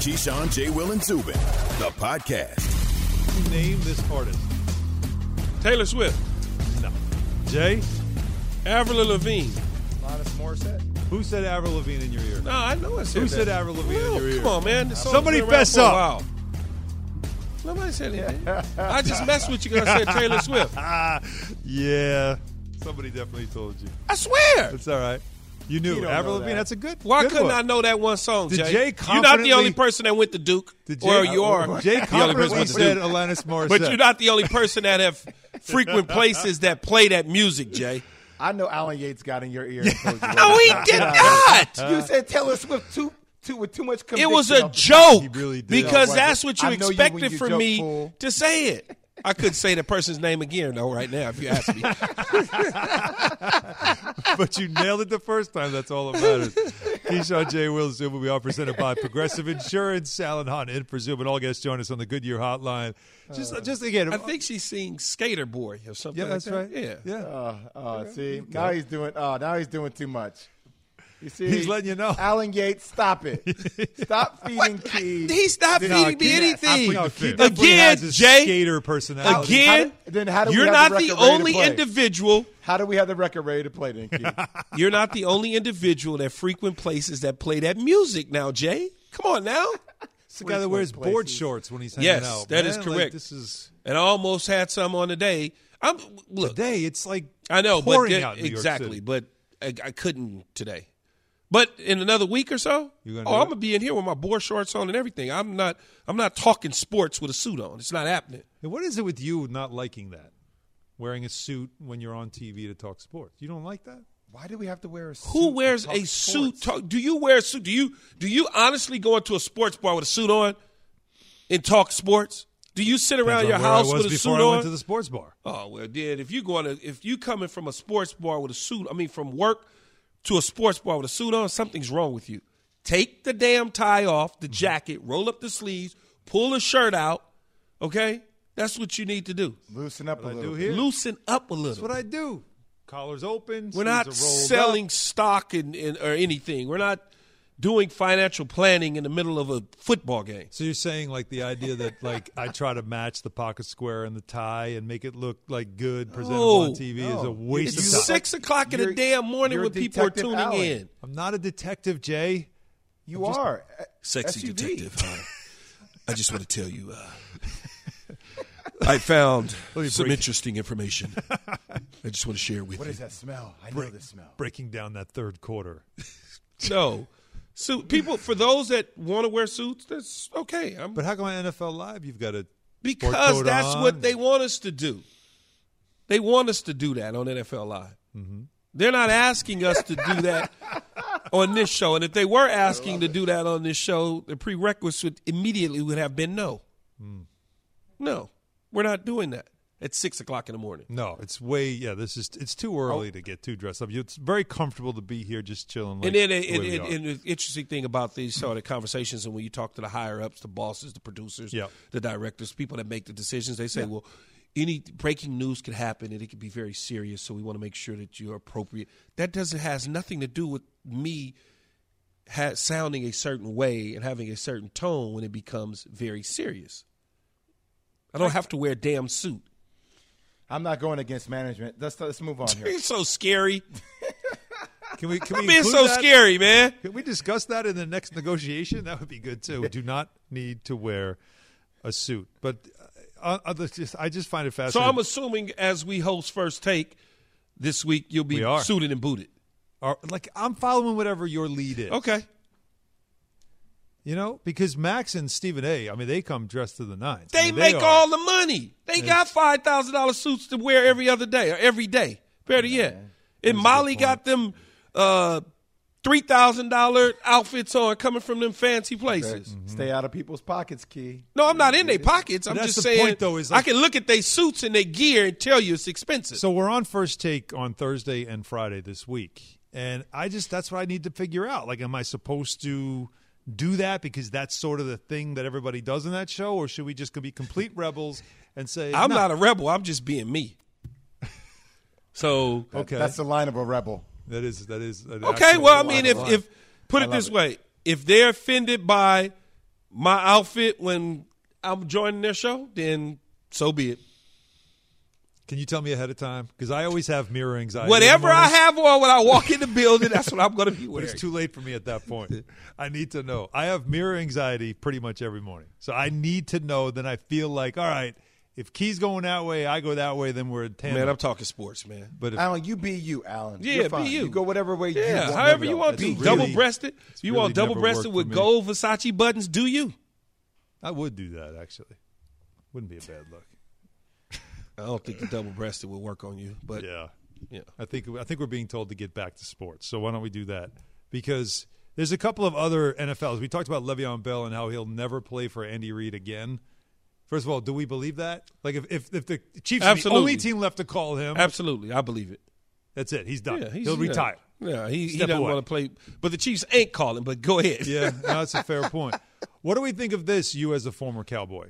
Keyshawn, J. Will, and Zubin, the podcast. Name this artist. Taylor Swift, No. Jay? Avril Lavigne. Alanis Morissette. Who said Avril Lavigne in your ear? No, I know I said Who that. said Avril Lavigne in your ear? Come on, man. Somebody been fess up. while. Nobody said anything. I just messed with you because I said Taylor Swift. Ah, yeah. Somebody definitely told you. I swear. It's all right. You knew You Avril Lavigne. that. That's a good. Why good couldn't one. I know that one song, Did Jay? Jay you're not the only person that went to Duke. Did or you are. Jay the only person confidently went to said Duke. Alanis Morissette. But you're not the only person that have frequent places that play that music, Jay. I know Alan Yates got in your ear. And No, he did not. You said Taylor Swift too, too with too much commitment. It was a joke. He really did. Because that's what you I know you when expected you from me fool. to say it. I could say the person's name again, though, right now, if you ask me. but you nailed it the first time. That's all that matters. Keyshawn J. Will Zoom. We are presented by Progressive Insurance. Alan Hunt in for Zoom, and all guests join us on the Goodyear Hotline. Just, just again, I think she's seeing Skater Boy or something yeah, like that's that. right. Yeah. yeah. Uh, uh, see, now he's doing. Uh, now he's doing too much. You see, He's letting you know. Alan Yates, stop it. stop feeding Key. He's not feeding me anything. No, Keith definitely Again, Jay, skater personality. Again, How- then how do we you're have not the the, record ready to only play? individual. How do we have the record ready to play then? You're not the only individual that frequent places that play that music now, Jay. Come on now. It's the guy that wears Frequent board shorts when he's hanging Yes, out. that is man. Like, correct. this is And I almost had some on today. I'm look. today. It's like I know, but pouring there- out in New York exactly. But I, I couldn't today. But in another week or so, You gonna oh, I'm gonna be in here with my board shorts on and everything. I'm not. I'm not talking sports with a suit on. It's not happening. And what is it with you not liking that? Wearing a suit when you're on TV to talk sports. You don't like that? Why do we have to wear a suit? Who to wears talk a suit? Talk, do you wear a suit? Do you do you honestly go into a sports bar with a suit on and talk sports? Do you sit around Depends your house I was with a before suit I on? went to the sports bar. Oh well, did if you going to if you coming from a sports bar with a suit, I mean from work to a sports bar with a suit on, something's wrong with you. Take the damn tie off, the mm-hmm. jacket, roll up the sleeves, pull the shirt out. Okay, that's what you need to do. Loosen up a I little. do here. Loosen up a little. That's what I do. Collars open. We're not selling up. stock and, and or anything. We're not doing financial planning in the middle of a football game. So you're saying like the idea that like I try to match the pocket square and the tie and make it look like good presentable on No. TV is a waste It's of time. six o'clock in the You're- damn morning when people are tuning Allen. in. I'm not a detective, Jay. You are Sexy SUV. detective. huh? I just want to tell you, uh, I found some break- interesting information. I just want to share with What you. What is that smell? I know this smell. Breaking down that third quarter. No, so people for those that want to wear suits, that's okay. I'm, But how come on NFL Live you've got a because that's on? what they want us to do. They want us to do that on NFL Live. Mm-hmm. They're not asking us to do that on this show. And if they were asking to do that on this show, the prerequisite immediately would have been no. Hmm. No, we're not doing that at six o'clock in the morning. No, it's way yeah. This is it's too early oh. to get too dressed up. It's very comfortable to be here, just chilling. Like and then the and, way and, and the interesting thing about these sort of conversations, and when you talk to the higher ups, the bosses, the producers, Yep. the directors, people that make the decisions, they say, well, any breaking news could happen and it could be very serious. So we want to make sure that you're appropriate. That doesn't has nothing to do with me ha- sounding a certain way and having a certain tone when it becomes very serious. I don't have to wear a damn suit. I'm not going against management. Let's let's move on here. It's so scary. can we can we I'm being so that? scary, man. Can we discuss that in the next negotiation? That would be good too. Do not need to wear a suit, but uh, uh, just, I just find it fascinating. So. I'm assuming as we host first take this week, you'll be We suited and booted. Or, like I'm following whatever your lead is. Okay. You know, because Max and Stephen A. I mean, they come dressed to the nines. I They make are. all the money. They got five thousand dollars suits to wear every other day or every day. Better yet, and Molly got them uh, three thousand dollar outfits on coming from them fancy places. Stay out of people's pockets, Key. No, I'm not in their pockets. I'm just saying. point, though, is I can look at their suits and their gear and tell you it's expensive. So we're on first take on Thursday and Friday this week. And I just that's what I need to figure out. Like am I supposed to do that because that's sort of the thing that everybody does in that show or should we just be complete rebels and say I'm "No." not a rebel. I'm just being me. So Okay. That's the line of a rebel. That is that is an Okay, well, I mean, if if put it this it. way, if they're offended by my outfit when I'm joining their show, then so be it. Can you tell me ahead of time? Because I always have mirror anxiety. Whatever I have on when I walk in the building, that's what I'm going to be But wearing. it's too late for me at that point. I need to know. I have mirror anxiety pretty much every morning. So I need to know. Then I feel like, all right, if Key's going that way, I go that way, then we're in tandem. Man, I'm talking sports, man. but if, Alan, you be you, Alan. Yeah, You're be fine. you. go whatever way you Yeah, want. however to you want to. It's really- double breasted. You really want double breasted with gold Versace buttons? Do you? I would do that actually. Wouldn't be a bad look. I don't think the double breasted will work on you, but Yeah. yeah. I think I think we're being told to get back to sports. So why don't we do that? Because there's a couple of other NFLs. We talked about Le'Veon Bell and how he'll never play for Andy Reid again. First of all, do we believe that? Like if if, if the Chiefs are the only team left to call him, Absolutely, I believe it. that's it. He's done. Yeah, he's, He'll yeah. retire. Yeah, he, he Step doesn't away. want to play. But the Chiefs ain't calling. But go ahead. Yeah, no, that's a fair point. What do we think of this, you as a former Cowboy?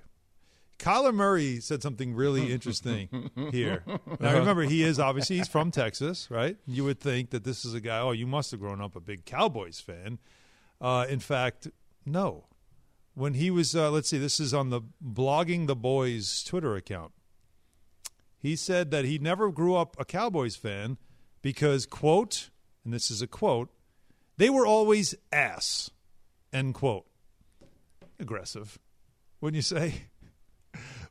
Kyler Murray said something really interesting here. Now, remember, he is obviously he's from Texas, right? You would think that this is a guy. Oh, you must have grown up a big Cowboys fan. Uh, in fact, no. When he was, uh, let's see, this is on the blogging the boys Twitter account. He said that he never grew up a Cowboys fan because, quote, and this is a quote, they were always ass, end quote. Aggressive, wouldn't you say?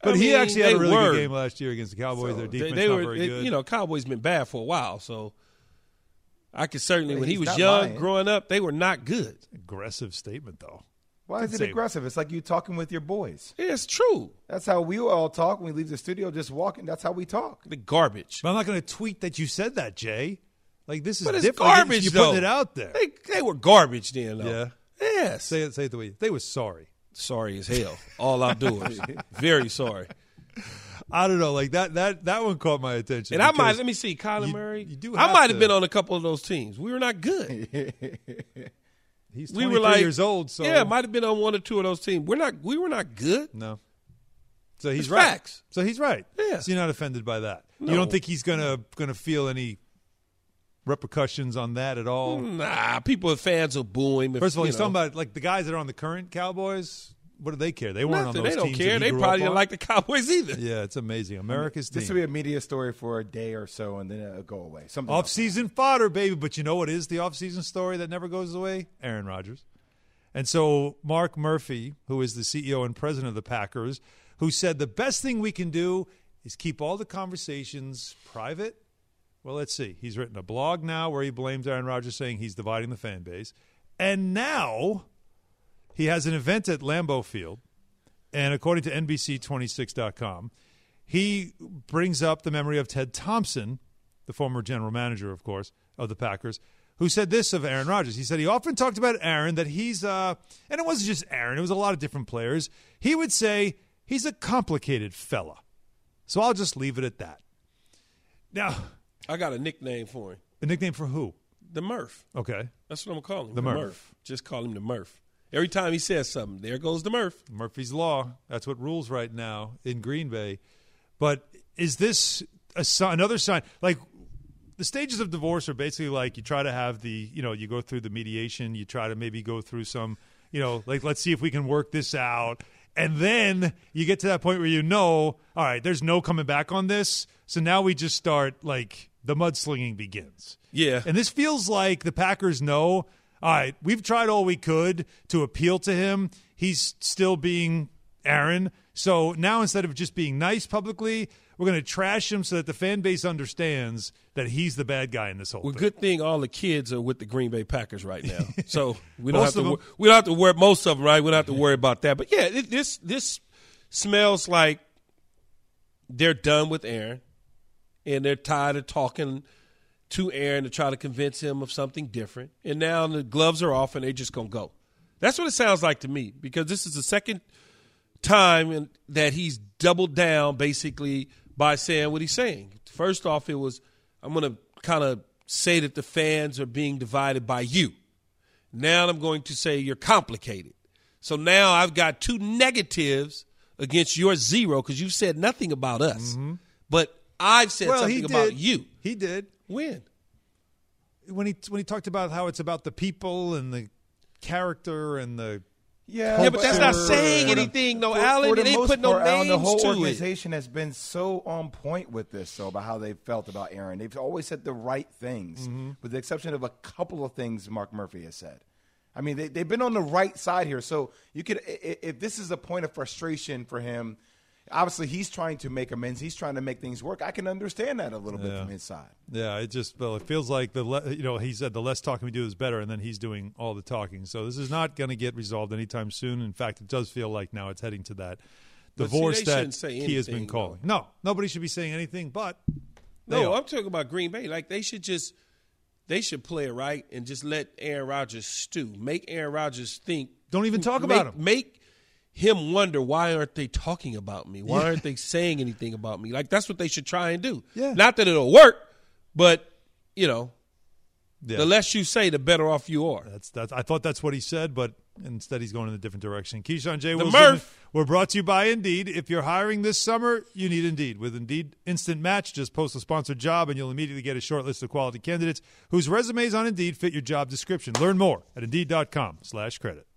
But I he mean, actually had a really were. good game last year against the Cowboys. Their They, defense they not were, very they- good. you know, Cowboys been bad for a while. So I could certainly, Hey, when he was young, lying. growing up, they were not good. aggressive statement though. Why is it aggressive? It's like you talking with your boys. Yeah, it's true. That's how we all talk when we leave the studio, just walking. That's how we talk. The garbage. But I'm not going to tweet that you said that, Jay. Like this is But it's different. garbage, You're putting it out there. They, they were garbage then, though. Yeah. Yes. Say it. Say it the way they were sorry. Sorry as hell. All outdoors. Very sorry. I don't know. Like that. That that one caught my attention. And I might let me see Kyler you- Murray. you do I might to- have been on a couple of those teams. We were not good. He's we 23 were like years old. So yeah, might have been on one or two of those teams. We're not. We were not good. no. So he's It's right. facts. So he's right. Yeah. So you're not offended by that. You don't think he's gonna gonna feel any repercussions on that at all? Mm, nah, people are fans will boo him. If, First of all, you he's know. talking about like the guys that are on the current Cowboys. What do they care? They weren't Nothing. on those They don't teams care. that They probably up didn't like the Cowboys either. Yeah, it's amazing. America's team. This will be a media story for a day or so, and then it'll go away. Something. Off-season fodder, baby. But you know what is the off-season story that never goes away? Aaron Rodgers. And so Mark Murphy, who is the CEO and president of the Packers, who said the best thing we can do is keep all the conversations private. Well, let's see. He's written a blog now where he blames Aaron Rodgers, saying he's dividing the fan base. And now he has an event at Lambeau Field. And according to NBC26.com, he brings up the memory of Ted Thompson, the former general manager, of course, of the Packers, who said this of Aaron Rodgers. He said he often talked about Aaron that he's, uh, and it wasn't just Aaron, it was a lot of different players. He would say he's a complicated fella. So I'll just leave it at that. Now, I got a nickname for him. a nickname for who? The Murph. Okay. That's what I'm gonna call him. The Murph. Just call him the Murph. Every time he says something, there goes the Murph. Murphy's Law. That's what rules right now in Green Bay. But is this a another sign? Like the stages of divorce are basically like you try to have the, you know, you go through the mediation, you try to maybe go through some, you know, like let's see if we can work this out. And then you get to that point where you know, all right, there's no coming back on this. So now we just start like the mudslinging begins. Yeah. And this feels like the Packers know, all right, we've tried all we could to appeal to him. He's still being Aaron. So now instead of just being nice publicly, we're going to trash him so that the fan base understands that he's the bad guy in this whole Well, thing. good thing all the kids are with the Green Bay Packers right now, so we don't have to. wor- We don't have to worry. Most of them, right? We don't have to worry about that. But yeah, it, this this smells like they're done with Aaron, and they're tired of talking to Aaron to try to convince him of something different. And now the gloves are off, and they're just gonna go. That's what it sounds like to me because this is the second time in, that he's doubled down basically by saying what he's saying. First off, it was I'm going to kind of say that the fans are being divided by you. Now I'm going to say you're complicated. So now I've got two negatives against your zero because you've said nothing about us, mm-hmm. but I've said well, something he about did. you. He did When? when he when he talked about how it's about the people and the character and the Yeah, yeah but that's not saying anything, though, Alan. They didn't put no part, names Alan, the whole to organization it. has been so on point with this, so about how they felt about Aaron. They've always said the right things, mm-hmm. with the exception of a couple of things Mark Murphy has said. I mean, they, they've been on the right side here. So you could, if this is a point of frustration for him, obviously he's trying to make amends. He's trying to make things work. I can understand that a little bit from his side. Yeah, it just well, it feels like the le- you know he said the less talking we do is better, and then he's doing all the talking. So this is not going to get resolved anytime soon. In fact, it does feel like now it's heading to that divorce see, that he has been calling. Though. No, nobody should be saying anything, but no, I'm talking about Green Bay. Like they should just they should play it right and just let Aaron Rodgers stew. Make Aaron Rodgers think. Don't even talk make, about him. Make him wonder why aren't they talking about me? Why yeah. aren't they saying anything about me? Like that's what they should try and do. Yeah. Not that it'll work, but you know, yeah. the less you say, the better off you are. That's that's. I thought that's what he said, but instead he's going in a different direction. Keyshawn J. The Wilson, Murph. we're brought to you by Indeed. If you're hiring this summer, you need Indeed. With Indeed Instant Match, just post a sponsored job and you'll immediately get a short list of quality candidates whose resumes on Indeed fit your job description. Learn more at Indeed.com/credit.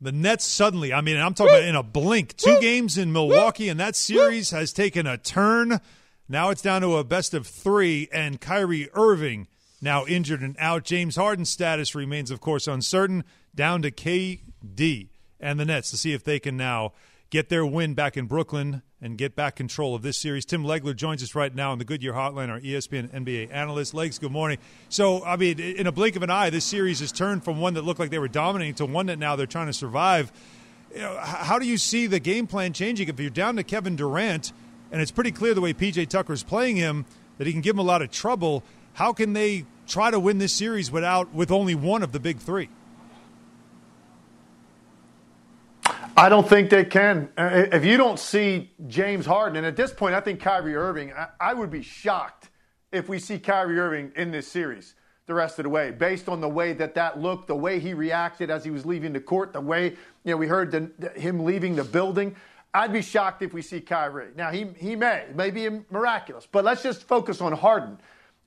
The Nets suddenly, I mean, I'm talking about in a blink, two games in Milwaukee, and that series has taken a turn. Now it's down to a best of three, and Kyrie Irving now injured and out. James Harden's status remains, of course, uncertain, down to KD and the Nets to see if they can now get their win back in Brooklyn and get back control of this series. Tim Legler joins us right now on the Goodyear Hotline, our ESPN NBA analyst. Legs, good morning. So, I mean, in a blink of an eye, this series has turned from one that looked like they were dominating to one that now they're trying to survive. You know, how do you see the game plan changing if you're down to Kevin Durant, and it's pretty clear the way PJ Tucker is playing him that he can give him a lot of trouble? How can they try to win this series without with only one of the big three? I don't think they can. Uh, if you don't see James Harden, and at this point, I think Kyrie Irving, I, I, would be shocked if we see Kyrie Irving in this series the rest of the way, based on the way that that looked, the way he reacted as he was leaving the court, the way you know we heard the, the, him leaving the building. I'd be shocked if we see Kyrie. Now he he may, may be miraculous, but let's just focus on Harden.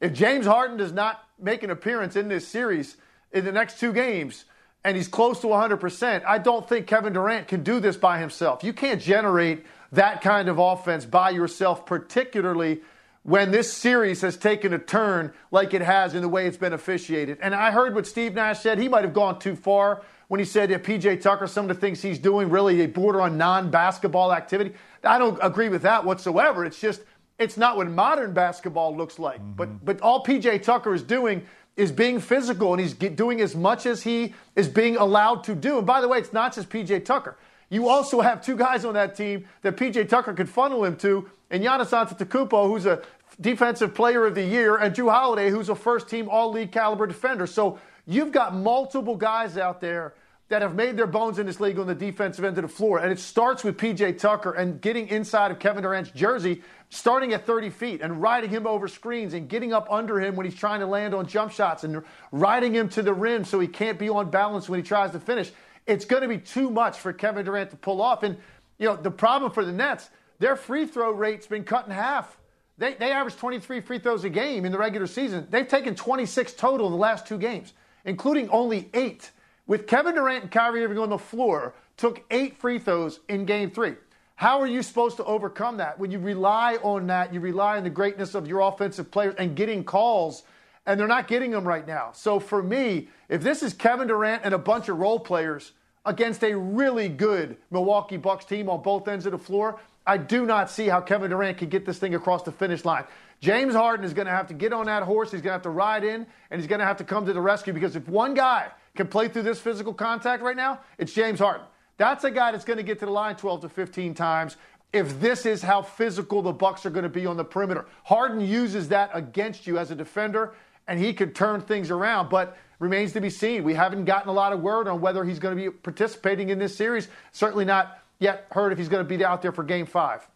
If James Harden does not make an appearance in this series in the next two games and he's close to 100%, I don't think Kevin Durant can do this by himself. You can't generate that kind of offense by yourself, particularly when this series has taken a turn like it has in the way it's been officiated. And I heard what Steve Nash said. He might have gone too far when he said that PJ Tucker, some of the things he's doing, really a border on non basketball activity. I don't agree with that whatsoever. It's just, it's not what modern basketball looks like. Mm-hmm. But, but all PJ Tucker is doing is being physical and he's doing as much as he is being allowed to do. And by the way, it's not just PJ Tucker. You also have two guys on that team that PJ Tucker could funnel him to, and Giannis Antetokounmpo, who's a defensive player of the year, and Jrue Holiday, who's a first team all league caliber defender. So you've got multiple guys out there that have made their bones in this league on the defensive end of the floor. And it starts with PJ Tucker and getting inside of Kevin Durant's jersey starting at 30 feet and riding him over screens and getting up under him when he's trying to land on jump shots and riding him to the rim so he can't be on balance when he tries to finish. It's going to be too much for Kevin Durant to pull off. And, you know, the problem for the Nets, their free throw rate's been cut in half. They, they average 23 free throws a game in the regular season. They've taken 26 total in the last two games, including only eight. With Kevin Durant and Kyrie Irving on the floor, took eight free throws in game three. How are you supposed to overcome that? When you rely on that, you rely on the greatness of your offensive players and getting calls, and they're not getting them right now. So for me, if this is Kevin Durant and a bunch of role players against a really good Milwaukee Bucks team on both ends of the floor, I do not see how Kevin Durant can get this thing across the finish line. James Harden is going to have to get on that horse. He's going to have to ride in, and he's going to have to come to the rescue because if one guy can play through this physical contact right now, it's James Harden. That's a guy that's going to get to the line 12 to 15 times if this is how physical the Bucks are going to be on the perimeter. Harden uses that against you as a defender, and he could turn things around, but remains to be seen. We haven't gotten a lot of word on whether he's going to be participating in this series. Certainly not yet heard if he's going to be out there for game five.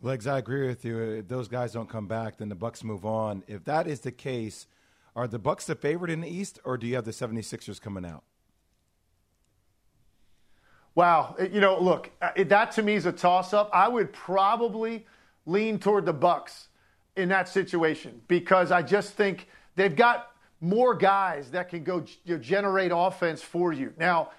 Legs, I agree with you. If those guys don't come back, then the Bucks move on. If that is the case, are the Bucks the favorite in the East, or do you have the 76ers coming out? Wow, you know, look, uh, that to me is a toss-up. I would probably lean toward the Bucks in that situation because I just think they've got more guys that can go you know, generate offense for you. Now,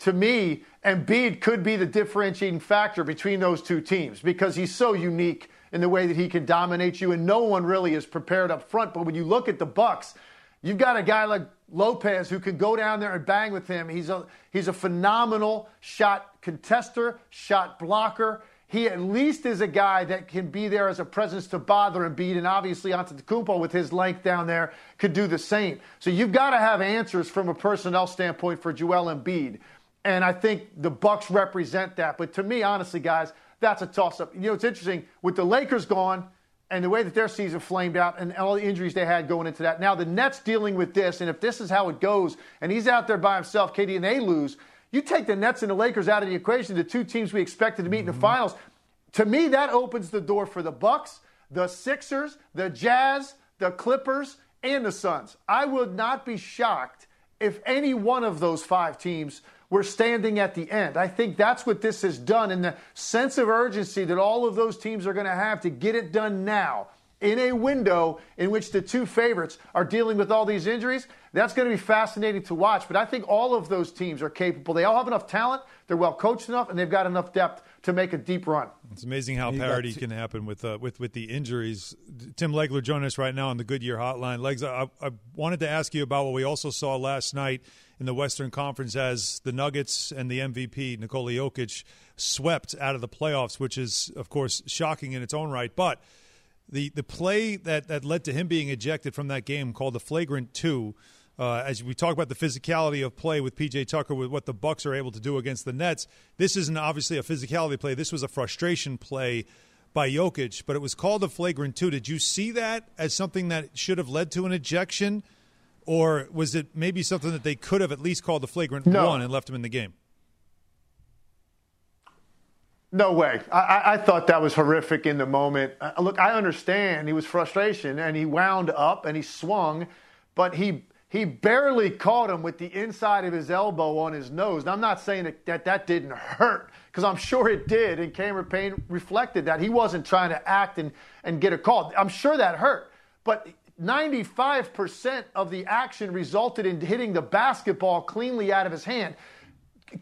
to me, Embiid could be the differentiating factor between those two teams because he's so unique in the way that he can dominate you, and no one really is prepared up front. But when you look at the Bucks, you've got a guy like Lopez who can go down there and bang with him. He's a he's a phenomenal shot contester, shot blocker. He at least is a guy that can be there as a presence to bother and beat, and obviously Antetokounmpo with his length down there could do the same. So you've got to have answers from a personnel standpoint for Joel Embiid, and I think the Bucks represent that. But to me, honestly, guys, that's a toss-up. You know, it's interesting with the Lakers gone and the way that their season flamed out and all the injuries they had going into that. Now the Nets dealing with this, and if this is how it goes, and he's out there by himself, KD, and they lose, you take the Nets and the Lakers out of the equation, the two teams we expected to meet in the mm-hmm. finals. To me, that opens the door for the Bucks, the Sixers, the Jazz, the Clippers, and the Suns. I would not be shocked if any one of those five teams were standing at the end. I think that's what this has done, and the sense of urgency that all of those teams are going to have to get it done now in a window in which the two favorites are dealing with all these injuries. That's going to be fascinating to watch. But I think all of those teams are capable. They all have enough talent, they're well coached enough, and they've got enough depth to make a deep run. It's amazing how parity can happen with uh, with with the injuries. Tim Legler joining us right now on the Goodyear Hotline. Legs, I, I wanted to ask you about what we also saw last night in the Western Conference as the Nuggets and the MVP Nikola Jokic swept out of the playoffs, which is of course shocking in its own right, but the the play that, that led to him being ejected from that game called the flagrant two. Uh, as we talk about the physicality of play with PJ Tucker, with what the Bucks are able to do against the Nets, this isn't obviously a physicality play. This was a frustration play by Jokic, but it was called a flagrant two. Did you see that as something that should have led to an ejection, or was it maybe something that they could have at least called the flagrant no. one and left him in the game? No way. I, I, thought that was horrific in the moment. Uh, look, I understand he was frustration and he wound up and he swung, but he he barely caught him with the inside of his elbow on his nose. Now, I'm not saying that that, that didn't hurt because I'm sure it did, and Cameron Payne reflected that he wasn't trying to act and, and get a call. I'm sure that hurt, but 95% of the action resulted in hitting the basketball cleanly out of his hand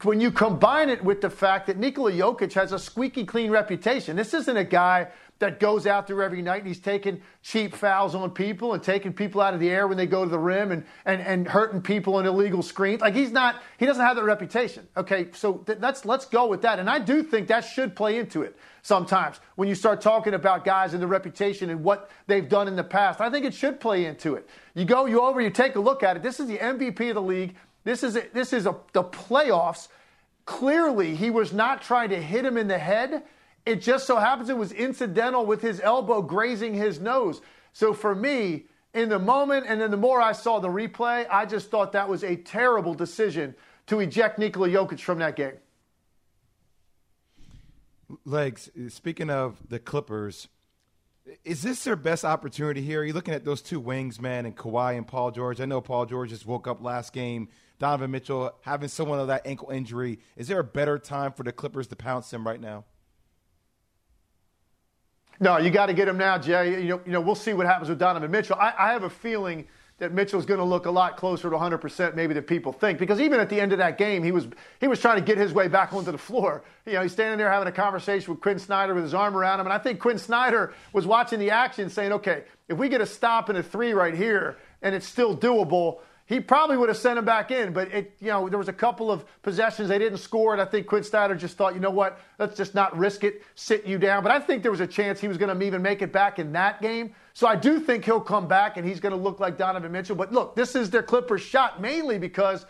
when you combine it with the fact that Nikola Jokic has a squeaky clean reputation, this isn't a guy that goes out there every night and he's taking cheap fouls on people and taking people out of the air when they go to the rim and, and, and hurting people in illegal screens. Like he's not, he doesn't have that reputation. Okay, so th- let's let's go with that. And I do think that should play into it sometimes when you start talking about guys and the reputation and what they've done in the past. I think it should play into it. You go, you over, you take a look at it. This is the MVP of the league. This is a, this is a, the playoffs. Clearly, he was not trying to hit him in the head. It just so happens it was incidental with his elbow grazing his nose. So for me, in the moment, and then the more I saw the replay, I just thought that was a terrible decision to eject Nikola Jokic from that game. Legs, speaking of the Clippers, is this their best opportunity here? Are you looking at those two wings, man, and Kawhi and Paul George? I know Paul George just woke up last game Donovan Mitchell having someone of that ankle injury. Is there a better time for the Clippers to pounce him right now? No, you got to get him now, Jay. You know, you know, we'll see what happens with Donovan Mitchell. I, I have a feeling that Mitchell's going to look a lot closer to 100% maybe than people think because even at the end of that game, he was he was trying to get his way back onto the floor. You know, he's standing there having a conversation with Quin Snyder with his arm around him, and I think Quin Snyder was watching the action, saying, "Okay, if we get a stop and a three right here, and it's still doable." He probably would have sent him back in. But it, you know, there was a couple of possessions they didn't score, and I think Quin Snyder just thought, you know what, let's just not risk it, sit you down. But I think there was a chance he was going to even make it back in that game. So I do think he'll come back and he's going to look like Donovan Mitchell. But look, this is their Clippers shot mainly because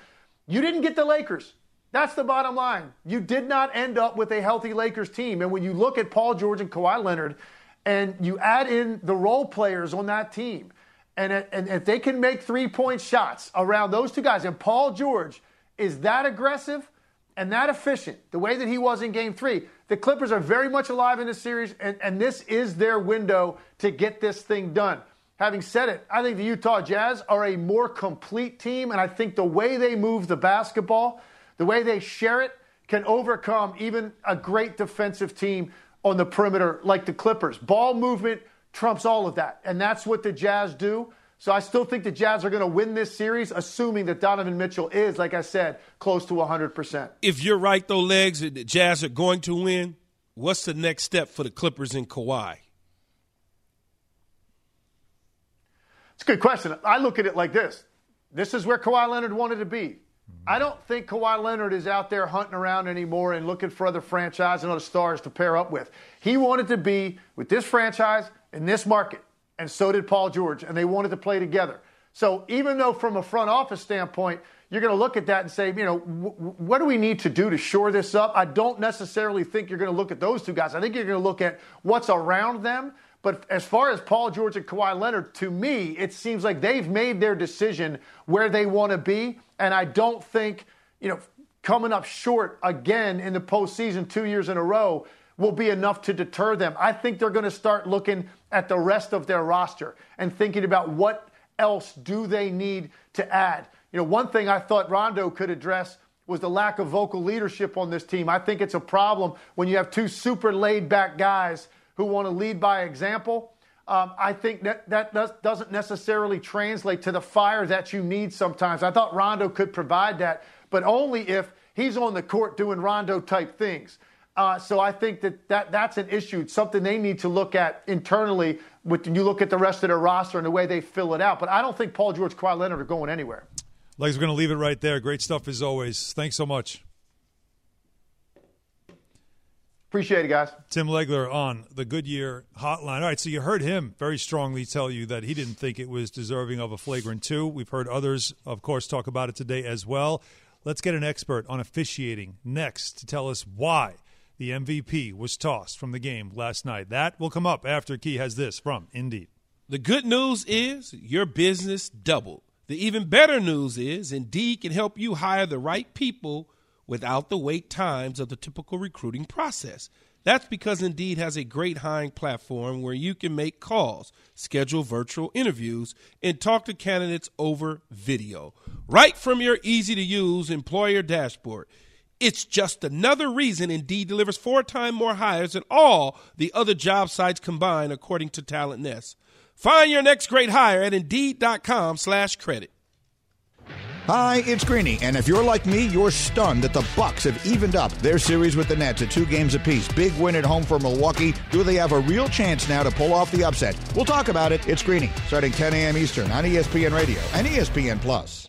you didn't get the Lakers. That's the bottom line. You did not end up with a healthy Lakers team. And when you look at Paul George and Kawhi Leonard, and you add in the role players on that team and, uh, and if they can make three point shots around those two guys, and Paul George is that aggressive and that efficient, the way that he was in game three, the Clippers are very much alive in this series, and, and this is their window to get this thing done. Having said it, I think the Utah Jazz are a more complete team, and I think the way they move the basketball, the way they share it, can overcome even a great defensive team on the perimeter like the Clippers. Ball movement trumps all of that. And that's what the Jazz do. So I still think the Jazz are going to win this series, assuming that Donovan Mitchell is, like I said, close to 100%. If you're right, though, Legs, the Jazz are going to win, what's the next step for the Clippers and Kawhi? It's a good question. I look at it like this this is where Kawhi Leonard wanted to be. I don't think Kawhi Leonard is out there hunting around anymore and looking for other franchise and other stars to pair up with. He wanted to be with this franchise in this market and so did Paul George, and they wanted to play together. So even though from a front office standpoint, you're going to look at that and say, you know, w- what do we need to do to shore this up? I don't necessarily think you're going to look at those two guys. I think you're going to look at what's around them. But as far as Paul George and Kawhi Leonard, to me, it seems like they've made their decision where they want to be. And I don't think, you know, coming up short again in the postseason two years in a row will be enough to deter them. I think they're going to start looking at the rest of their roster and thinking about what else do they need to add. You know, one thing I thought Rondo could address was the lack of vocal leadership on this team. I think it's a problem when you have two super laid back guys who want to lead by example. Um, I think that that does, doesn't necessarily translate to the fire that you need sometimes. I thought Rondo could provide that, but only if he's on the court doing Rondo type things. Uh, so I think that, that that's an issue, it's something they need to look at internally when you look at the rest of their roster and the way they fill it out. But I don't think Paul George, Kawhi Leonard are going anywhere. Legs, we're going to leave it right there. Great stuff as always. Thanks so much. Appreciate it, guys. Tim Legler on the Goodyear Hotline. All right, so you heard him very strongly tell you that he didn't think it was deserving of a flagrant two. We've heard others, of course, talk about it today as well. Let's get an expert on officiating next to tell us why the MVP was tossed from the game last night. That will come up after Key has this from Indeed. The good news is your business doubled. The even better news is Indeed can help you hire the right people without the wait times of the typical recruiting process. That's because Indeed has a great hiring platform where you can make calls, schedule virtual interviews, and talk to candidates over video, right from your easy to use employer dashboard. It's just another reason Indeed delivers four times more hires than all the other job sites combined, according to Talent Nest. Find your next great hire at Indeed.com slash credit. Hi, it's Greeny, and if you're like me, you're stunned that the Bucks have evened up their series with the Nets at two games apiece. Big win at home for Milwaukee. Do they have a real chance now to pull off the upset? We'll talk about it. It's Greeny, starting 10 a.m. Eastern on ESPN Radio and ESPN Plus.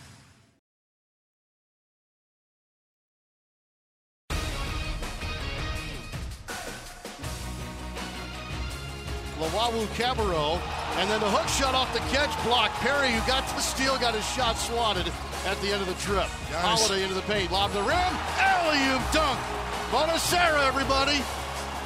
Cabarro. And then the hook shot off the catch block. Perry, who got to the steal, got his shot swatted at the end of the trip. Holiday into the paint, lob the rim, alley-oop dunk. Bonacera, everybody.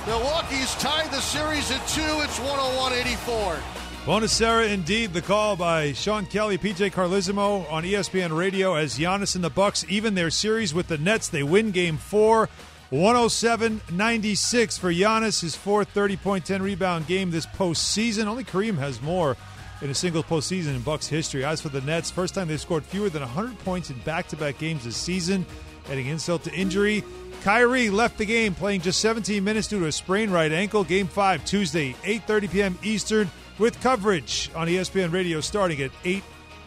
Milwaukee's tied the series at two. It's 101-84. Bonacera, indeed, the call by Sean Kelly, PJ Carlesimo on ESPN Radio as Giannis and the Bucks even their series with the Nets. They win Game Four, 107-96 for Giannis, his fourth 30-point, 10-rebound game this postseason. Only Kareem has more in a single postseason in Bucks history. As for the Nets, first time they've scored fewer than 100 points in back-to-back games this season, adding insult to injury. Kyrie left the game playing just 17 minutes due to a sprained right ankle. Game 5 Tuesday, 8:30 p.m. Eastern with coverage on ESPN Radio starting at 8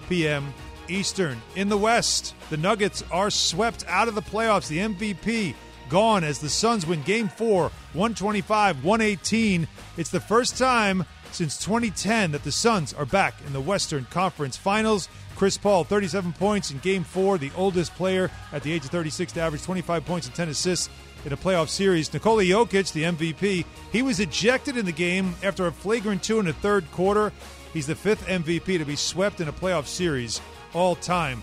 p.m. Eastern. In the West, the Nuggets are swept out of the playoffs. The MVP gone as the Suns win game 4, 125-118. It's the first time since 2010 that the Suns are back in the Western Conference Finals. Chris Paul, 37 points in game four, the oldest player at the age of 36 to average 25 points and 10 assists in a playoff series. Nikola Jokic, the MVP, he was ejected in the game after a flagrant two in the third quarter. He's the fifth MVP to be swept in a playoff series all time.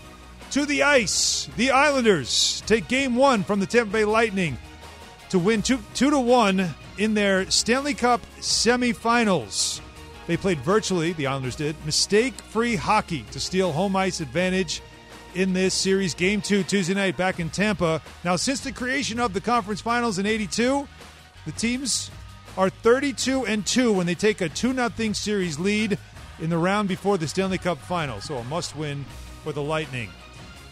To the ice, the Islanders take game one from the Tampa Bay Lightning to win two, two to one in their Stanley Cup semifinals. They played virtually, the Islanders did, mistake free hockey to steal home ice advantage in this series. Game two, Tuesday night, back in Tampa. Now, since the creation of the conference finals in 82, the teams are 32 and 2 when they take a 2 0 series lead in the round before the Stanley Cup final. So a must win for the Lightning.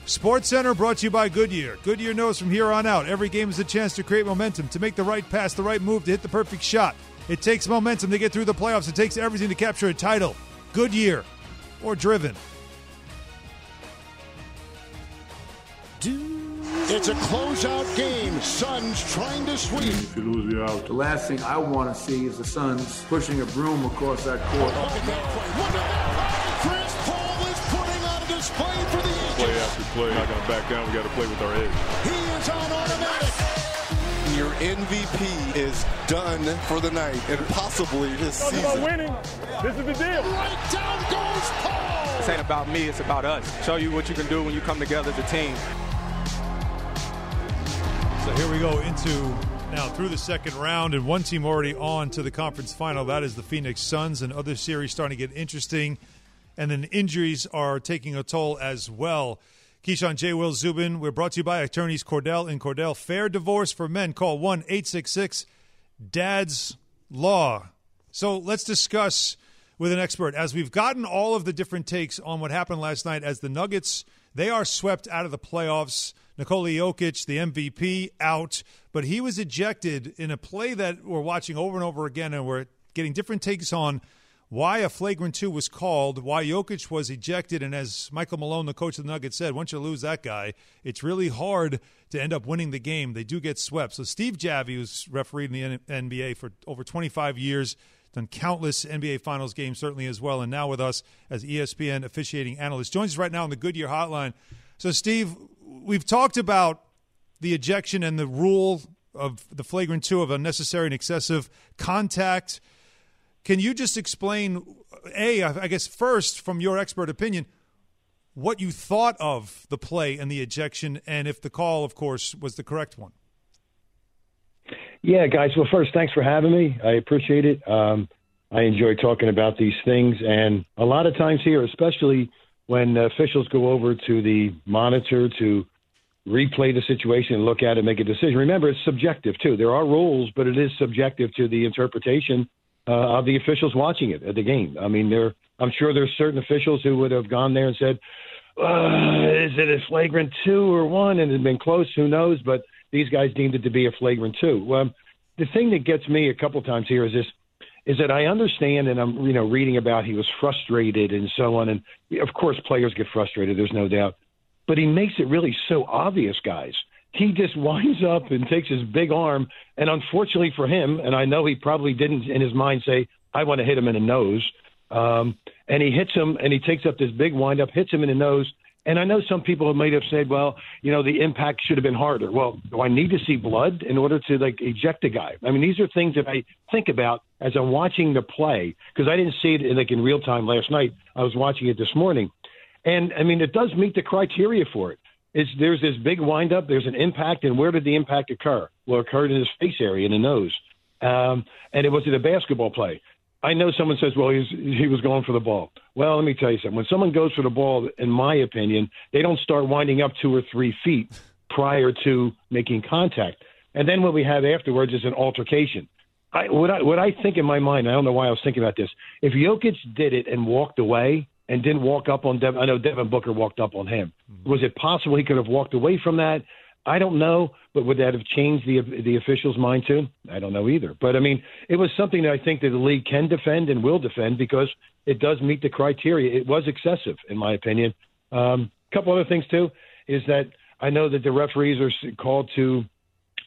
Sports Center brought to you by Goodyear. Goodyear knows from here on out every game is a chance to create momentum, to make the right pass, the right move, to hit the perfect shot. It takes momentum to get through the playoffs. It takes everything to capture a title. Goodyear or driven. It's a closeout game. Suns trying to sweep. If you lose, you're out. The last thing I want to see is the Suns pushing a broom across that court. Look at that play. Look at that play. Chris Paul is putting on display for the Eagles. Play after play. Not going to back down. We got to play with our heads. He is on automatic. Your MVP is done for the night and possibly his Talking season. about winning. This is the deal. Right down goes Paul. This ain't about me, it's about us. Show you what you can do when you come together as a team. So here we go into now through the second round, and one team already on to the conference final. That is the Phoenix Suns, and other series starting to get interesting. And then injuries are taking a toll as well. Keyshawn J. Will Zubin, we're brought to you by attorneys Cordell and Cordell. Fair divorce for men. Call 1 866 Dad's Law. So let's discuss with an expert as we've gotten all of the different takes on what happened last night as the Nuggets they are swept out of the playoffs. Nikola Jokic, the MVP, out, but he was ejected in a play that we're watching over and over again, and we're getting different takes on why a flagrant two was called, why Jokic was ejected, and as Michael Malone, the coach of the Nuggets, said, once you lose that guy, it's really hard to end up winning the game. They do get swept. So Steve Javie, who's refereed in the NBA for over 25 years, done countless NBA Finals games, certainly as well, and now with us as ESPN officiating analyst, joins us right now on the Goodyear Hotline. So, Steve, we've talked about the ejection and the rule of the flagrant two of unnecessary and excessive contact. Can you just explain, A, I guess first, from your expert opinion, what you thought of the play and the ejection, and if the call, of course, was the correct one? Yeah, guys. Well, first, thanks for having me. I appreciate it. Um, I enjoy talking about these things, and a lot of times here, especially when officials go over to the monitor to replay the situation and look at it, and make a decision. Remember, it's subjective too. There are rules, but it is subjective to the interpretation uh, of the officials watching it at the game. I mean, there. I'm sure there's certain officials who would have gone there and said, uh, "Is it a flagrant two or one?" and it had been close. Who knows? But these guys deemed it to be a flagrant two. Um, the thing that gets me a couple times here is this: is that I understand, and I'm you know reading about he was frustrated and so on, and of course players get frustrated. There's no doubt, but he makes it really so obvious, guys. He just winds up and takes his big arm, and unfortunately for him, and I know he probably didn't in his mind say, "I want to hit him in the nose," um, and he hits him, and he takes up this big windup, hits him in the nose, And I know some people might have said, well, you know, the impact should have been harder. Well, do I need to see blood in order to like eject a guy? I mean, these are things that I think about as I'm watching the play because I didn't see it like in real time last night. I was watching it this morning, and I mean, it does meet the criteria for it. It's, there's this big windup, there's an impact, and where did the impact occur? Well, it occurred in his face area, in the nose, um, and it was it a basketball play. I know someone says, well, he's, he was going for the ball. Well, let me tell you something. When someone goes for the ball, in my opinion, they don't start winding up two or three feet prior to making contact. And then what we have afterwards is an altercation. I, what, I, what I think in my mind, I don't know why I was thinking about this. If Jokic did it and walked away and didn't walk up on Devin, I know Devin Booker walked up on him. Was it possible he could have walked away from that? I don't know, but would that have changed the the officials' mind too? I don't know either. But I mean, it was something that I think that the league can defend and will defend because it does meet the criteria. It was excessive, in my opinion. A um, couple other things too is that I know that the referees are called to,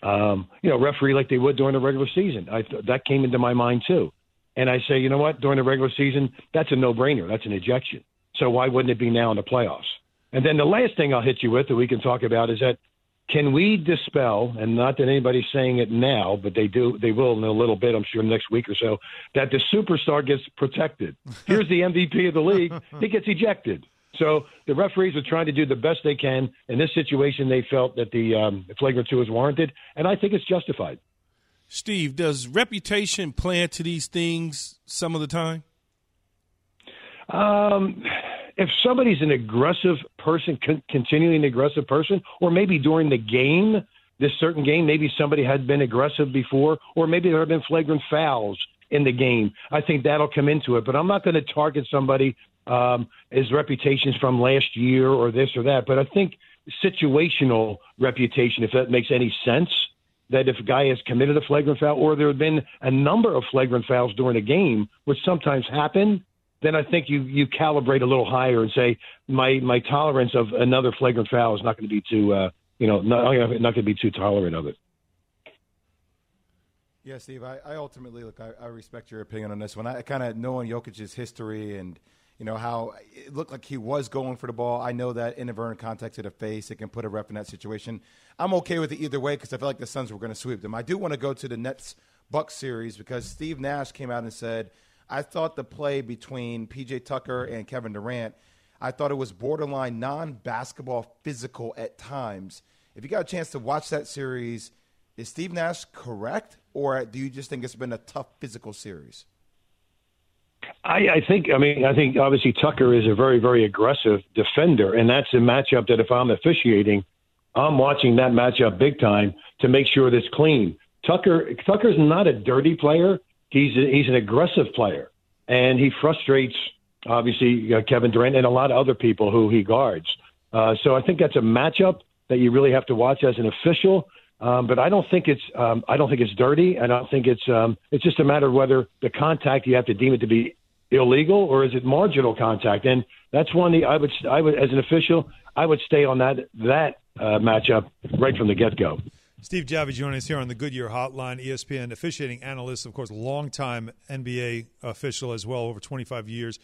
um, you know, referee like they would during the regular season. I that came into my mind too, and I say, you know what, during the regular season, that's a no-brainer. That's an ejection. So why wouldn't it be now in the playoffs? And then the last thing I'll hit you with that we can talk about is that can we dispel, and not that anybody's saying it now, but they do, they will in a little bit, I'm sure, next week or so, that the superstar gets protected. Here's the MVP of the league, he gets ejected. So the referees are trying to do the best they can. In this situation, they felt that the um, flagrant two was warranted, and I think it's justified. Steve, does reputation play into these things some of the time? Um, if somebody's an aggressive person, con- continuing aggressive person, or maybe during the game, this certain game, maybe somebody had been aggressive before, or maybe there have been flagrant fouls in the game. I think that'll come into it. But I'm not going to target somebody um, his reputations from last year or this or that. But I think situational reputation, if that makes any sense, that if a guy has committed a flagrant foul or there have been a number of flagrant fouls during a game, which sometimes happen, then I think you you calibrate a little higher and say my my tolerance of another flagrant foul is not going to be too uh, you know not, not going to be too tolerant of it. Yeah, Steve, I, I ultimately look. I, I, respect your opinion on this one. I kind of knowing Jokic's history and you know how it looked like he was going for the ball. I know that inadvertent contact to the face it can put a ref in that situation. I'm okay with it either way because I feel like the Suns were going to sweep them. I do want to go to the Nets Bucks series because Steve Nash came out and said I thought the play between PJ Tucker and Kevin Durant, I thought it was borderline non basketball physical at times. If you got a chance to watch that series, is Steve Nash correct, or do you just think it's been a tough physical series? I, I think. I mean, I think obviously Tucker is a very, very aggressive defender, and that's a matchup that if I'm officiating, I'm watching that matchup big time to make sure that it's clean. Tucker Tucker's not a dirty player, he's a, he's an aggressive player, and he frustrates obviously uh, Kevin Durant and a lot of other people who he guards. Uh, so I think that's a matchup that you really have to watch as an official. Um, but I don't think it's um, I don't think it's dirty. I don't think it's um, it's just a matter of whether the contact you have to deem it to be illegal or is it marginal contact. And that's one the I would I would as an official I would stay on that that uh, matchup right from the get go. Steve Javie joining us here on the Goodyear Hotline, ESPN officiating analyst, of course, longtime NBA official as well, over 25 years.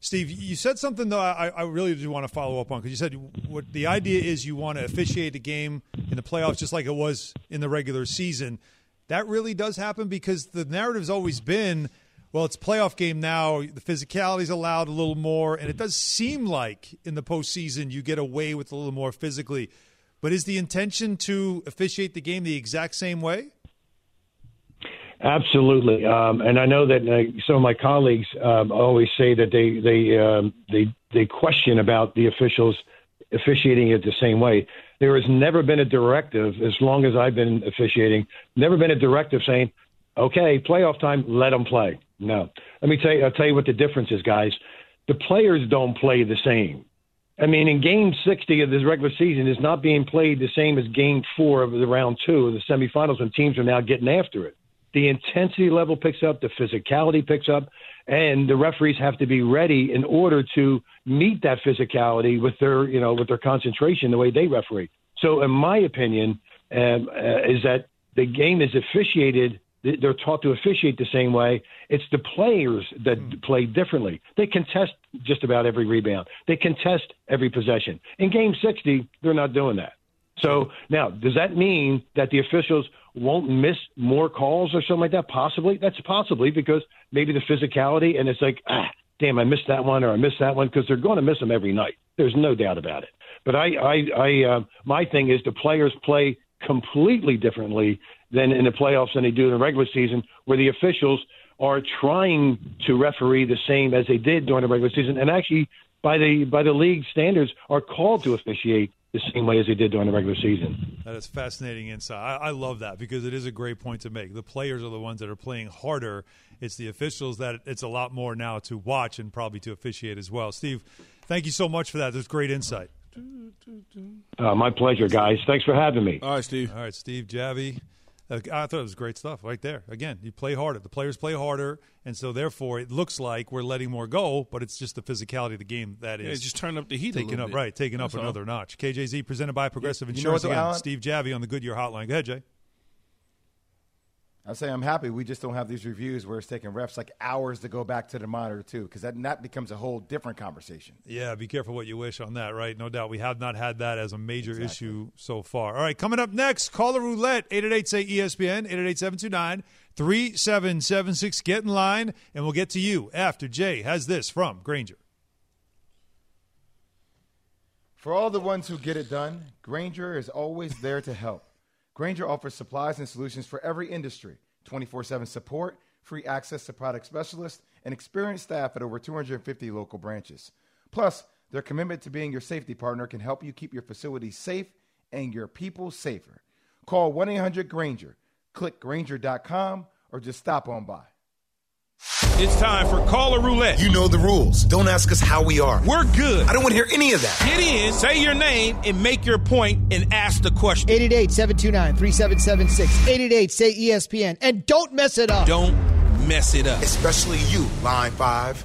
Steve, you said something though I, I really do want to follow up on because you said what the idea is you want to officiate a game in the playoffs just like it was in the regular season. That really does happen because the narrative's always been, well, it's playoff game now. The physicality is allowed a little more, and it does seem like in the postseason you get away with a little more physically. But is the intention to officiate the game the exact same way? Absolutely, um, and I know that uh, some of my colleagues um, always say that they they um, they they question about the officials officiating it the same way. There has never been a directive, as long as I've been officiating, never been a directive saying, "Okay, playoff time, let them play." No, let me tell you. I'll tell you what the difference is, guys. The players don't play the same. I mean, in game 60 of this regular season is not being played the same as game four of the round two of the semifinals when teams are now getting after it. The intensity level picks up, the physicality picks up, and the referees have to be ready in order to meet that physicality with their, you know, with their concentration, the way they referee. So, in my opinion, um, uh, is that the game is officiated They- They're taught to officiate the same way. It's the players that play differently. They contest just about every rebound. They contest every possession. In Game 60, they're not doing that. So now, does that mean that the officials won't miss more calls or something like that? Possibly. That's possibly because maybe the physicality and it's like, ah, damn, I missed that one or I missed that one because they're going to miss them every night. There's no doubt about it. But I, I, I, uh, my thing is the players play completely differently than in the playoffs than they do in the regular season, where the officials are trying to referee the same as they did during the regular season, and actually by the by the league standards are called to officiate the same way as they did during the regular season. That is fascinating insight. I, I love that because it is a great point to make. The players are the ones that are playing harder. It's the officials that it's a lot more now to watch and probably to officiate as well. Steve, thank you so much for that. There's great insight. Uh, my pleasure, guys. Thanks for having me. All right, Steve. All right, Steve Javie. I thought it was great stuff right there. Again, you play harder. The players play harder, and so therefore it looks like we're letting more go, but it's just the physicality of the game that Yeah, is just turn up the heat a taking little up bit. right, taking That's up all. another notch. KJZ presented by Progressive You know Insurance. what, though, Again, Steve Javie on the Goodyear Hotline. Go ahead, Jay. I say I'm happy. We just don't have these reviews where it's taking refs like hours to go back to the monitor too, because that that becomes a whole different conversation. Yeah, be careful what you wish on that, right? No doubt. We have not had that as a major issue so far. All right, coming up next, caller roulette, 888 say ESPN, 888 729 3776. Get in line, and we'll get to you after Jay has this from Grainger. For all the ones who get it done, Grainger is always there to help. Grainger offers supplies and solutions for every industry 24 7 support, free access to product specialists, and experienced staff at over 250 local branches. Plus, their commitment to being your safety partner can help you keep your facilities safe and your people safer. Call 1 800 Grainger, click Grainger.com, or just stop on by. It's time for Caller Roulette. You know the rules. Don't ask us how we are. We're good. I don't want to hear any of that. Get in, say your name, and make your point and ask the question. 888 729 3776. 888 say ESPN. And don't mess it up. Don't mess it up. Especially you, line five.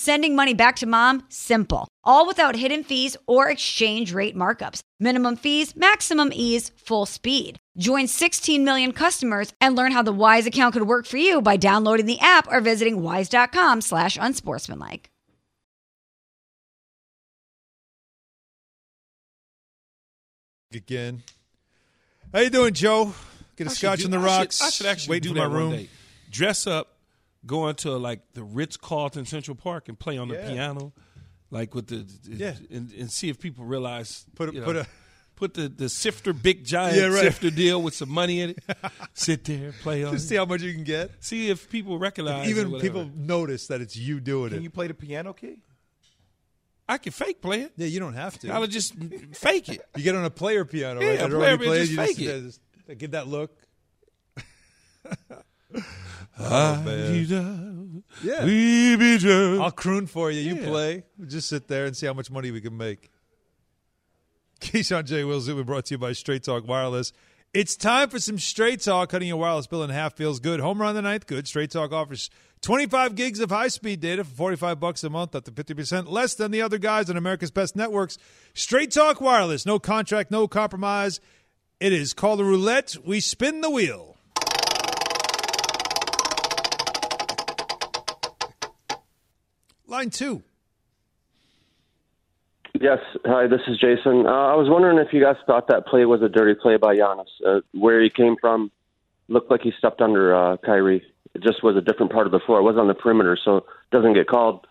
Sending money back to mom? Simple. All without hidden fees or exchange rate markups. Minimum fees, maximum ease, full speed. Join 16 million customers and learn how the Wise account could work for you by downloading the app or visiting wise.com slash unsportsmanlike. Again. How you doing, Joe? Get a I scotch do- in the I should- rocks. I should, actually waiting do for my room. Dress up, go into like the Ritz Carlton Central Park and play on the Yeah. piano, like with the Yeah. and, and see if people realize Put a- you know, put a- put the the sifter big giant Yeah, right. sifter deal with some money in it. Sit there, play on. Just it. see how much you can get. See if people recognize. it or Even whatever. people notice that it's you doing Can it. Can you play the piano key? I can fake play it. Yeah, you don't have to. I'll just fake it. You get on a player piano, Yeah, right? a It player piano, plays, just you fake sit it. there, just give that look. Ah, man. Yeah. we be. I'll croon for you. You Yeah. play. We'll just sit there and see how much money we can make. Keyshawn J. Will Zubin brought to you by Straight Talk Wireless. It's time for some Straight Talk. Cutting your wireless bill in half feels good. Home run the ninth, good. Straight Talk offers 25 gigs of high-speed data for 45 bucks a month, up to 50% less than the other guys on America's best networks. Straight Talk Wireless. No contract, no compromise. It is called the roulette. We spin the wheel. Line two. Yes. Hi, this is Jason. Uh, I was wondering if you guys thought that play was a dirty play by Giannis, uh, where he came from, looked like he stepped under uh, Kyrie. It just was a different part of the floor. It was on the perimeter, so it doesn't get called.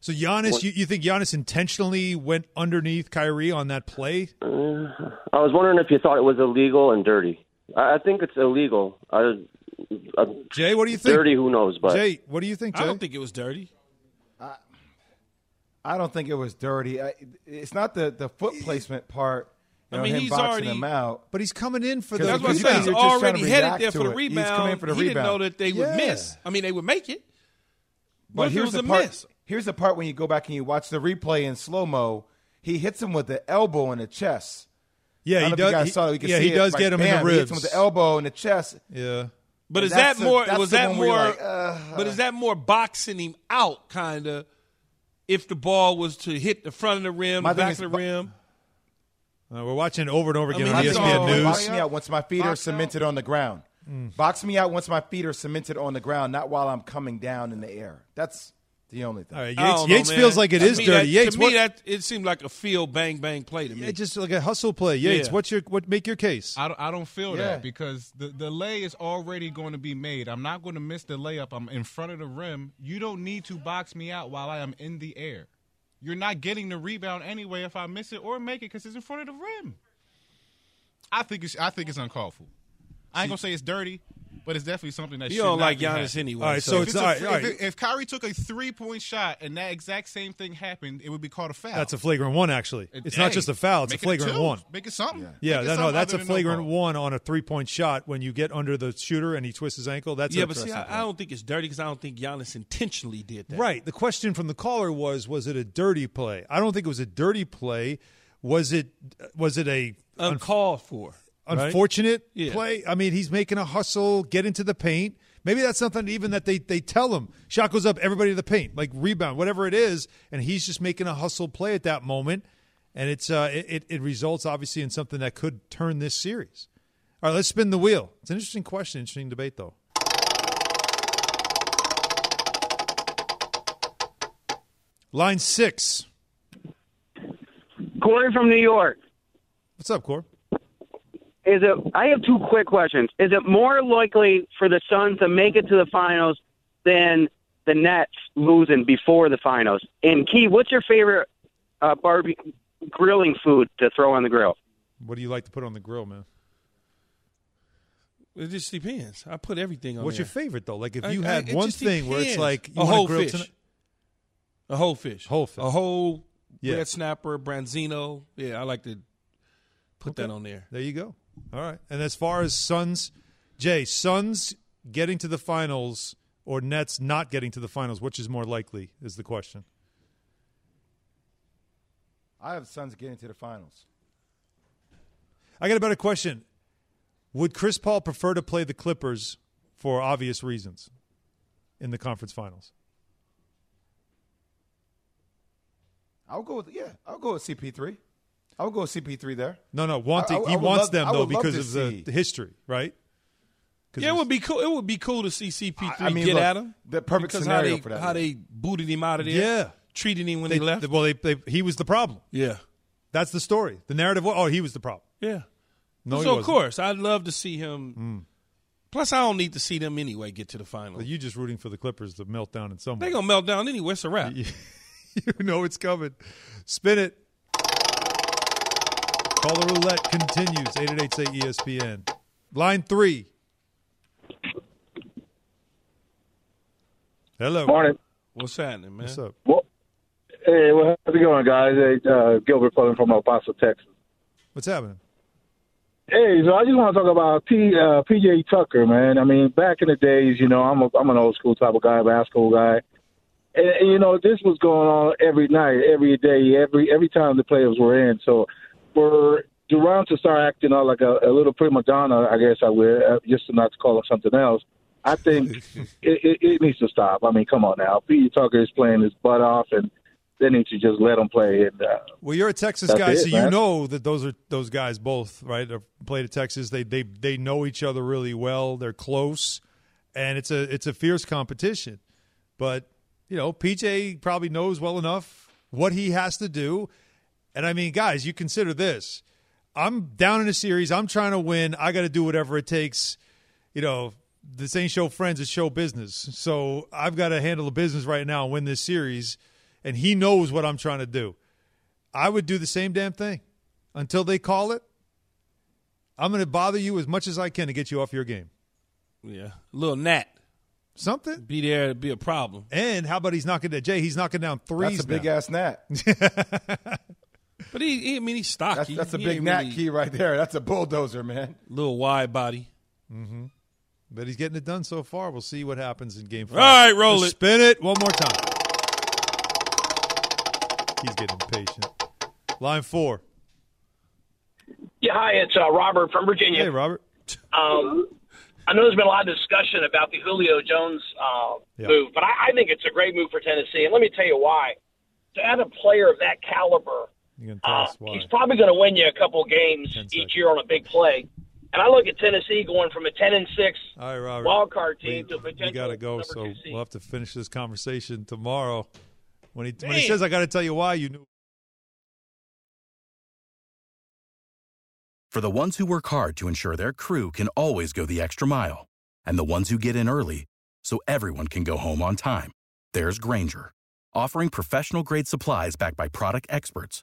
So Giannis, you, you think Giannis intentionally went underneath Kyrie on that play? Uh, I was wondering if you thought it was illegal and dirty. I, I think it's illegal. I, uh, Jay, what do you think? Dirty, who knows? But Jay, what do you think? Jay? I don't think it was dirty. I don't think it was dirty. I, it's not the, the foot placement part. You I mean, him he's boxing already- him out. But he's coming in for the. That's what I'm saying. He's you're just trying to already headed react there to for the it. He's rebound. coming in for the he didn't know that they would miss. I mean, they would make it. But What if it here's was the a part. miss? Here's the part when you go back and you watch the replay in slow mo. He hits him with the elbow in the chest. Yeah, I he does- You he- saw it. You can yeah, see he it. does Like, get him in the bam, he hits him ribs. with the elbow in the chest. Yeah. But And is that more? that's Was that one where you're more? like, uh, but is that more boxing him out, kind of? If the ball was to hit the front of the rim, My the back of the bo- rim, Uh, we're watching it over and over I again mean, on ESPN all- News. Box me out once my feet are Box cemented on the ground. Mm. Box me out once my feet are cemented on the ground, not while I'm coming down in the air. That's the only thing. All right, I Yates, know, Yates feels like it To is me, dirty. that- Yates, to me, what, that it seemed like a field bang bang play to me. yeah, just like a hustle play. Yates, Yeah. what's your what? Make your case. I don't, I don't feel Yeah. that because the, the lay is already going to be made. I'm not going to miss the layup. I'm in front of the rim. You don't need to box me out while I am in the air. You're not getting the rebound anyway if I miss it or make it because it's in front of the rim. I think it's I think it's uncalled for. I ain't gonna say it's dirty, but it's definitely something that You should don't not like be Giannis happening. anyway. All right, so If, it's it's a- all right, all if, right. it- if Kyrie took a three point shot and that exact same thing happened, it would be called a foul. That's a flagrant one, actually. It- It's not hey, just a foul; it's a make it flagrant two. one. Make it something. Yeah, Make it no, no, something that's a other than no flagrant call. one on a three-point shot when you get under the shooter and he twists his ankle. That's yeah, but see, I, I don't think it's dirty because I don't think Giannis intentionally did that. Right. The question from the caller was: Was it a dirty play? I don't think it was a dirty play. Was it? Was it a Uncalled for. Right? unfortunate Yeah. play? I mean, he's making a hustle, get into the paint. Maybe that's something even that they they tell him. Shot goes up, everybody to the paint, like rebound, whatever it is, and he's just making a hustle play at that moment, and it's uh it it, it results obviously in something that could turn this series. All right, let's spin the wheel. It's an interesting question, interesting debate though. Line six. Corey from New York. What's up, Core? Is it? I have two quick questions. Is it more likely for the Suns to make it to the finals than the Nets losing before the finals? And Key, what's your favorite uh, barbecue grilling food to throw on the grill? What do you like to put on the grill, man? It just depends. I put everything on there. What's there. your favorite though? Like if you I- had it one just thing where it's like you a whole grill fish, tonight- a whole fish, Whole fish. a whole Yeah. red snapper, branzino. Yeah, I like to put that on there. There you go. All right. And as far as Suns, Jay, Suns getting to the finals or Nets not getting to the finals, which is more likely is the question. I have Suns getting to the finals. I got a better question. Would Chris Paul prefer to play the Clippers for obvious reasons in the conference finals? I'll go with yeah. I'll go with CP3. I'll go CP3 there. No, no, wanting I- I- I he would wants love- them though because of the, the history, right? Yeah, it would be cool. It would be cool to see CP3 I- I mean, get look, at him. the perfect because scenario how they, for that, How yeah. they booted him out of there. Yeah. treating him when they, he left. Well, they, they, he was the problem. yeah, That's the story. The narrative. Oh, he was the problem. yeah. No, so of course, I'd love to see him. Hmm. Plus, I don't need to see them anyway get to the final. But you just rooting for the Clippers to melt down in some way. They gonna melt down anyway. It's a wrap. you know it's coming. Spin it. Call the roulette continues. 888 say ESPN. Line three. Hello. Morning. What's happening, man? What's up? Well, hey, well, how's it going, guys? Hey, uh, Gilbert calling from El Paso, Texas. What's happening? Hey, so I just want to talk about P, uh, PJ Tucker, man. I mean, back in the days, you know, I'm a, I'm an old school type of guy, basketball guy, and, and you know, this was going on every night, every day, every every time the players were in. So for Durant to start acting out like a, a little prima donna, I guess I would, uh, just to not to call him something else. I think it, it, it needs to stop. I mean, come on now. PJ Tucker is playing his butt off, and they need to just let him play. And uh, Well, you're a Texas guy, it, so you know that those are those guys both right. Have played at Texas. They they they know each other really well. They're close, and it's a it's a fierce competition. But you know, PJ probably knows well enough what he has to do. And I mean, guys, you consider this. I'm down in a series. I'm trying to win. I got to do whatever it takes. You know, this ain't show friends, it's show business. So I've got to handle the business right now and win this series. And he knows what I'm trying to do. I would do the same damn thing until they call it. I'm going to bother you as much as I can to get you off your game. Yeah, a little gnat. Something be there to be a problem. And how about he's knocking that Jay? He's knocking down threes. That's a big now. ass gnat. But he, he I mean, he's stocky. That's, that's a He big ain't gnat really- key right there. That's a bulldozer, man. Little wide body. Mm-hmm. But he's getting it done so far. We'll see what happens in game five. All right, roll Just it. Spin it one more time. He's getting impatient. Line four. Yeah, hi, it's uh, Robert from Virginia. Hey, Robert. Um, I know there's been a lot of discussion about the Julio Jones uh, Yeah. move, but I, I think it's a great move for Tennessee, and let me tell you why. To add a player of that caliber, You can tell uh, he's probably going to win you a couple games each year on a big play. And I look at Tennessee going from a ten and six All right, Robert. wild card team we, to a potential. We got to go, so we'll have to finish this conversation tomorrow. When he when he says, "I got to tell you why," you knew. For the ones who work hard to ensure their crew can always go the extra mile, and the ones who get in early so everyone can go home on time, there's Grainger, offering professional grade supplies backed by product experts